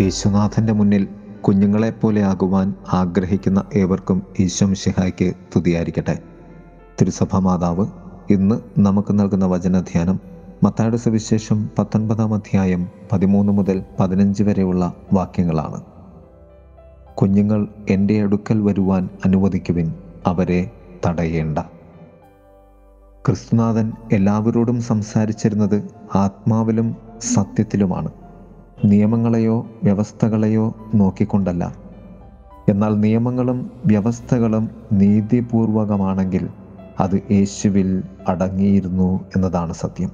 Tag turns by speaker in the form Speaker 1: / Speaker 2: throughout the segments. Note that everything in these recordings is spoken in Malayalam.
Speaker 1: യേശുനാഥന്റെ മുന്നിൽ കുഞ്ഞുങ്ങളെപ്പോലെ ആകുവാൻ ആഗ്രഹിക്കുന്ന ഏവർക്കും ഈശോ മിശിഹായ്ക്ക് തുതിയായിരിക്കട്ടെ തിരുസഭ മാതാവ് ഇന്ന് നമുക്ക് നൽകുന്ന വചനധ്യാനം മത്തായുടെ സുവിശേഷം പത്തൊൻപതാം അധ്യായം പതിമൂന്ന് മുതൽ പതിനഞ്ച് വരെയുള്ള വാക്യങ്ങളാണ്. കുഞ്ഞുങ്ങൾ എന്റെ അടുക്കൽ വരുവാൻ അനുവദിക്കുവിൻ അവരെ തടയേണ്ട. ക്രിസ്തുനാഥൻ എല്ലാവരോടും സംസാരിച്ചിരുന്നത് ആത്മാവിലും സത്യത്തിലുമാണ്. നിയമങ്ങളെയോ വ്യവസ്ഥകളെയോ നോക്കിക്കൊണ്ടല്ല. എന്നാൽ നിയമങ്ങളും വ്യവസ്ഥകളും നീതിപൂർവകമാണെങ്കിൽ അത് യേശുവിൽ അടങ്ങിയിരുന്നു എന്നതാണ് സത്യം.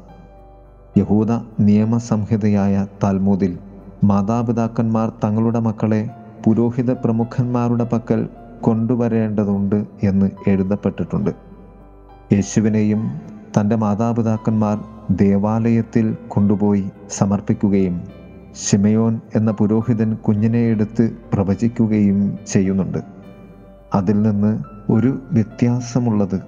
Speaker 1: യഹൂദ നിയമസംഹിതയായ താൽമൂതിൽ മാതാപിതാക്കന്മാർ തങ്ങളുടെ മക്കളെ പുരോഹിത പ്രമുഖന്മാരുടെ പക്കൽ കൊണ്ടുവരേണ്ടതുണ്ട് എന്ന് എഴുതപ്പെട്ടിട്ടുണ്ട്. യേശുവിനെയും തന്റെ മാതാപിതാക്കന്മാർ ദേവാലയത്തിൽ കൊണ്ടുപോയി സമർപ്പിക്കുകയും ഷിമയോൻ എന്ന പുരോഹിതൻ കുഞ്ഞിനെ എടുത്ത് പ്രവചിക്കുകയും ചെയ്യുന്നുണ്ട്. അതിൽ നിന്ന് ഒരു വ്യത്യാസമുള്ളത്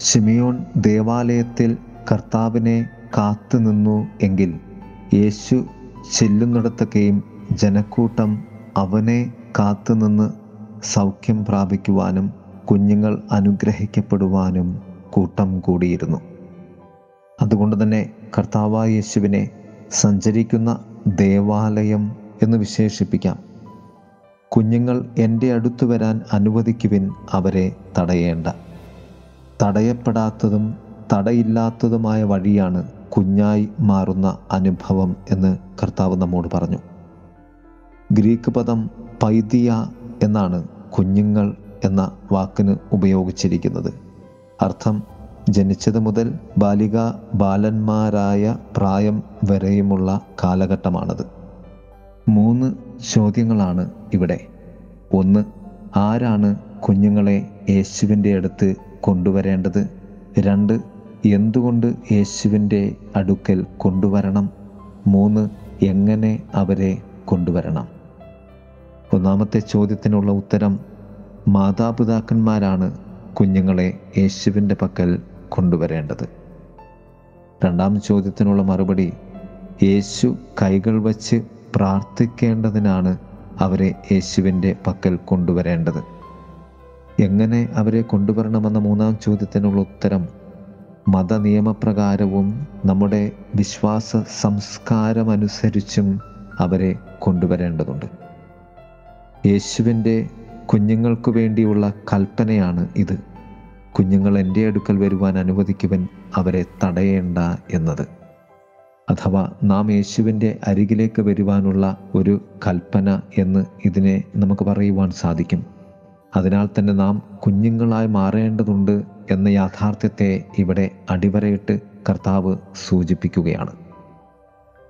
Speaker 1: ഷിമയോൻ ദേവാലയത്തിൽ കർത്താവിനെ കാത്തുനിന്നു എങ്കിൽ യേശു ചെല്ലുന്നിടത്തൊക്കെയും ജനക്കൂട്ടം അവനെ കാത്തുനിന്ന് സൗഖ്യം പ്രാപിക്കുവാനും കുഞ്ഞുങ്ങൾ അനുഗ്രഹിക്കപ്പെടുവാനും കൂട്ടം കൂടിയിരുന്നു. അതുകൊണ്ട് തന്നെ കർത്താവായ യേശുവിനെ സഞ്ചരിക്കുന്ന ദേവാലയം എന്ന് വിശേഷിപ്പിക്കാം. കുഞ്ഞുങ്ങൾ എന്റെ അടുത്ത് വരാൻ അനുവദിക്കുവിൻ അവരെ തടയേണ്ട. തടയപ്പെടാത്തതും തടയില്ലാത്തതുമായ വഴിയാണ് കുഞ്ഞായി മാറുന്ന അനുഭവം എന്ന് കർത്താവ് നമ്മോട് പറഞ്ഞു. ഗ്രീക്ക് പദം പൈതിയ എന്നാണ് കുഞ്ഞുങ്ങൾ എന്ന വാക്കിന് ഉപയോഗിച്ചിരിക്കുന്നത്. അർത്ഥം ജനിച്ചത് മുതൽ ബാലിക ബാലന്മാരായ പ്രായം വരെയുമുള്ള കാലഘട്ടമാണത്. മൂന്ന് ചോദ്യങ്ങളാണ് ഇവിടെ. ഒന്ന് ആരാണ് കുഞ്ഞുങ്ങളെ യേശുവിന്റെ അടുത്ത് കൊണ്ടുവരേണ്ടത്? രണ്ട് എന്തുകൊണ്ട് യേശുവിന്റെ അടുക്കൽ കൊണ്ടുവരണം? മൂന്ന് എങ്ങനെ അവരെ കൊണ്ടുവരണം? ഒന്നാമത്തെ ചോദ്യത്തിനുള്ള ഉത്തരം മാതാപിതാക്കന്മാരാണ് കുഞ്ഞുങ്ങളെ യേശുവിന്റെ പക്കൽ കൊണ്ടുവരേണ്ടത്. രണ്ടാം ചോദ്യത്തിനുള്ള മറുപടി യേശു കൈകൾ വച്ച് പ്രാർത്ഥിക്കേണ്ടതിനാണ് അവരെ യേശുവിന്റെ പക്കൽ കൊണ്ടുവരേണ്ടത്. എങ്ങനെ അവരെ കൊണ്ടുവരണമെന്ന മൂന്നാം ചോദ്യത്തിനുള്ള ഉത്തരം മതനിയമപ്രകാരവും നമ്മുടെ വിശ്വാസ സംസ്കാരമനുസരിച്ചും അവരെ കൊണ്ടുവരേണ്ടതുണ്ട്. യേശുവിന്റെ കുഞ്ഞുങ്ങൾക്കു വേണ്ടിയുള്ള കൽപ്പനയാണ് ഇത്. കുഞ്ഞുങ്ങൾ എന്റെ അടുക്കൽ വരുവാൻ അനുവദിക്കുവൻ അവരെ തടയേണ്ട എന്നത്. അഥവാ നാം യേശുവിന്റെ അരികിലേക്ക് വരുവാനുള്ള ഒരു കൽപ്പന എന്ന് ഇതിനെ നമുക്ക് പറയുവാൻ സാധിക്കും. അതിനാൽ തന്നെ നാം കുഞ്ഞുങ്ങളായി മാറേണ്ടതുണ്ട് എന്ന യാഥാർത്ഥ്യത്തെ ഇവിടെ അടിവരയിട്ട് കർത്താവ് സൂചിപ്പിക്കുകയാണ്.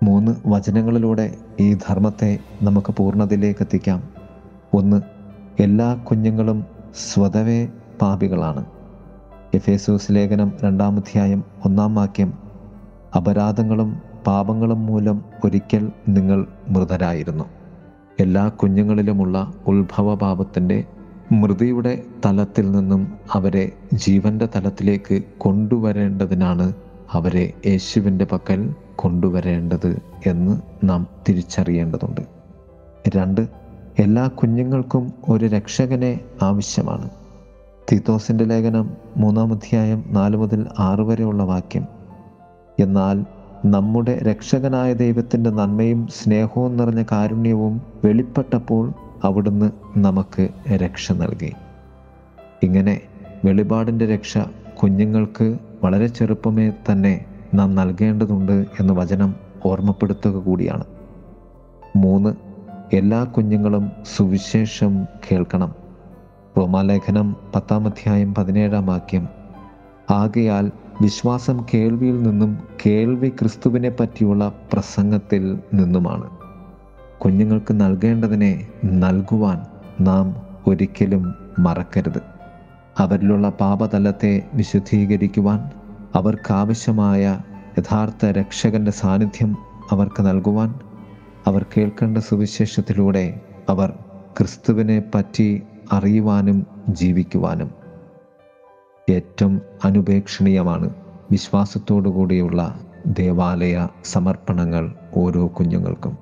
Speaker 1: മൂന്ന് വചനങ്ങളിലൂടെ ഈ ധർമ്മത്തെ നമുക്ക് പൂർണതയിലേക്ക് എത്തിക്കാം. ഒന്ന് എല്ലാ കുഞ്ഞുങ്ങളും സ്വതവേ പാപികളാണ്. എഫേസൂസ് ലേഖനം രണ്ടാമധ്യായം ഒന്നാം വാക്യം അപരാധങ്ങളും പാപങ്ങളും മൂലം ഒരിക്കൽ നിങ്ങൾ മൃതരായിരുന്നു. എല്ലാ കുഞ്ഞുങ്ങളിലുമുള്ള ഉത്ഭവപാപത്തിന്റെ മൃതിയുടെ തലത്തിൽ നിന്നും അവരെ ജീവന്റെ തലത്തിലേക്ക് കൊണ്ടുവരേണ്ടതിനാണ് അവരെ യേശുവിന്റെ പക്കൽ കൊണ്ടുവരേണ്ടത് എന്ന് നാം തിരിച്ചറിയേണ്ടതുണ്ട്. രണ്ട് എല്ലാ കുഞ്ഞുങ്ങൾക്കും ഒരു രക്ഷകനെ ആവശ്യമാണ്. തീത്തോസിന്റെ ലേഖനം മൂന്നാം അധ്യായം നാല് മുതൽ ആറ് വരെയുള്ള വാക്യം. എന്നാൽ നമ്മുടെ രക്ഷകനായ ദൈവത്തിന്റെ നന്മയും സ്നേഹവും നിറഞ്ഞ കാരുണ്യവും വെളിപ്പെട്ടപ്പോൾ അവിടുന്ന് നമുക്ക് രക്ഷ നൽകി. ഇങ്ങനെ വെളിപാടിന്റെ രക്ഷ കുഞ്ഞുങ്ങൾക്ക് വളരെ ചെറുപ്പമേ തന്നെ നാം നൽകേണ്ടതുണ്ട് എന്ന് വചനം ഓർമ്മപ്പെടുത്തുക കൂടിയാണ്. മൂന്ന് എല്ലാ കുഞ്ഞുങ്ങളും സുവിശേഷം കേൾക്കണം. റോമാലേഖനം പത്താം അധ്യായം പതിനേഴാം വാക്യം. ആകയാൽ വിശ്വാസം കേൾവിയിൽ നിന്നും കേൾവി ക്രിസ്തുവിനെ പറ്റിയുള്ള പ്രസംഗത്തിൽ നിന്നുമാണ്. കുഞ്ഞുങ്ങൾക്ക് നൽകേണ്ടതിനെ നൽകുവാൻ നാം ഒരിക്കലും മറക്കരുത്. അവരിലുള്ള പാപതലത്തെ വിശുദ്ധീകരിക്കുവാൻ അവർക്കാവശ്യമായ യഥാർത്ഥ രക്ഷകന്റെ സാന്നിധ്യം അവർക്ക് നൽകുവാൻ അവർ കേൾക്കേണ്ട സുവിശേഷത്തിലൂടെ അവർ ക്രിസ്തുവിനെ പറ്റി അറിയുവാനും ജീവിക്കുവാനും ഏറ്റവും അനുപേക്ഷണീയമാണ്. വിശ്വാസത്തോടു കൂടിയുള്ള ദേവാലയ സമർപ്പണങ്ങൾ ഓരോ കുഞ്ഞുങ്ങൾക്കും.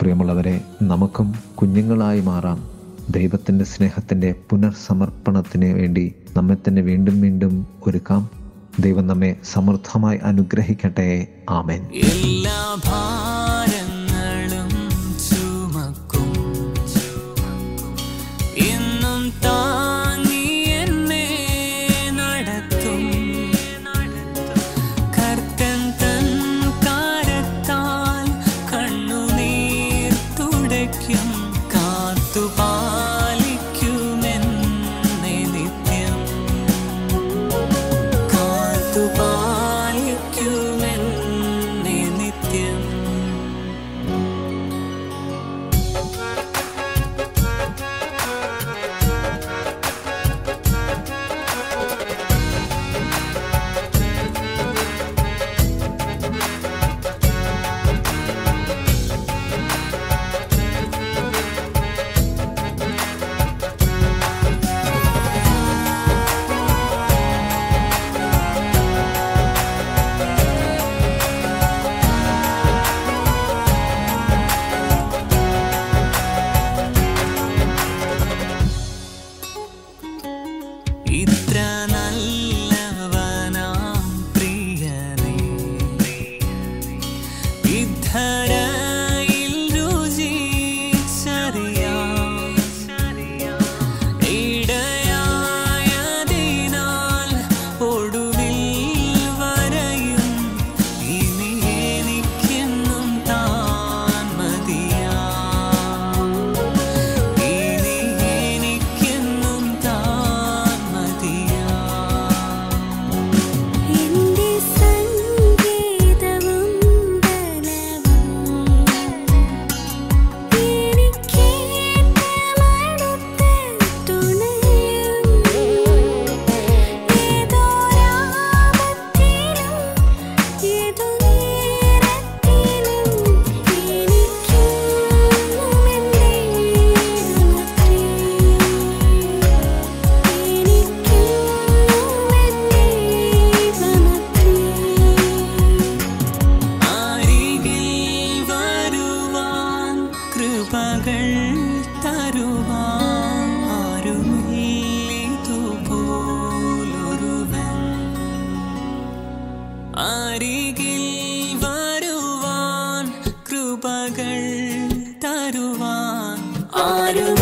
Speaker 1: പ്രിയമുള്ളവരെ നമുക്കും കുഞ്ഞുങ്ങളായി മാറാം. ദൈവത്തിന്റെ സ്നേഹത്തിന്റെ പുനർസമർപ്പണത്തിന് വേണ്ടി നമ്മെ തന്നെ വീണ്ടും വീണ്ടും ഒരുക്കാം. ദൈവം നമ്മെ സമൃദ്ധമായി അനുഗ്രഹിക്കട്ടെ. ആമേൻ.
Speaker 2: എല്ലാ
Speaker 3: மகள் தருவான். ஆருமில்லிது
Speaker 2: போலொருவன் அருகில் வருவான் கிருபகள் தருவான். ஆரும்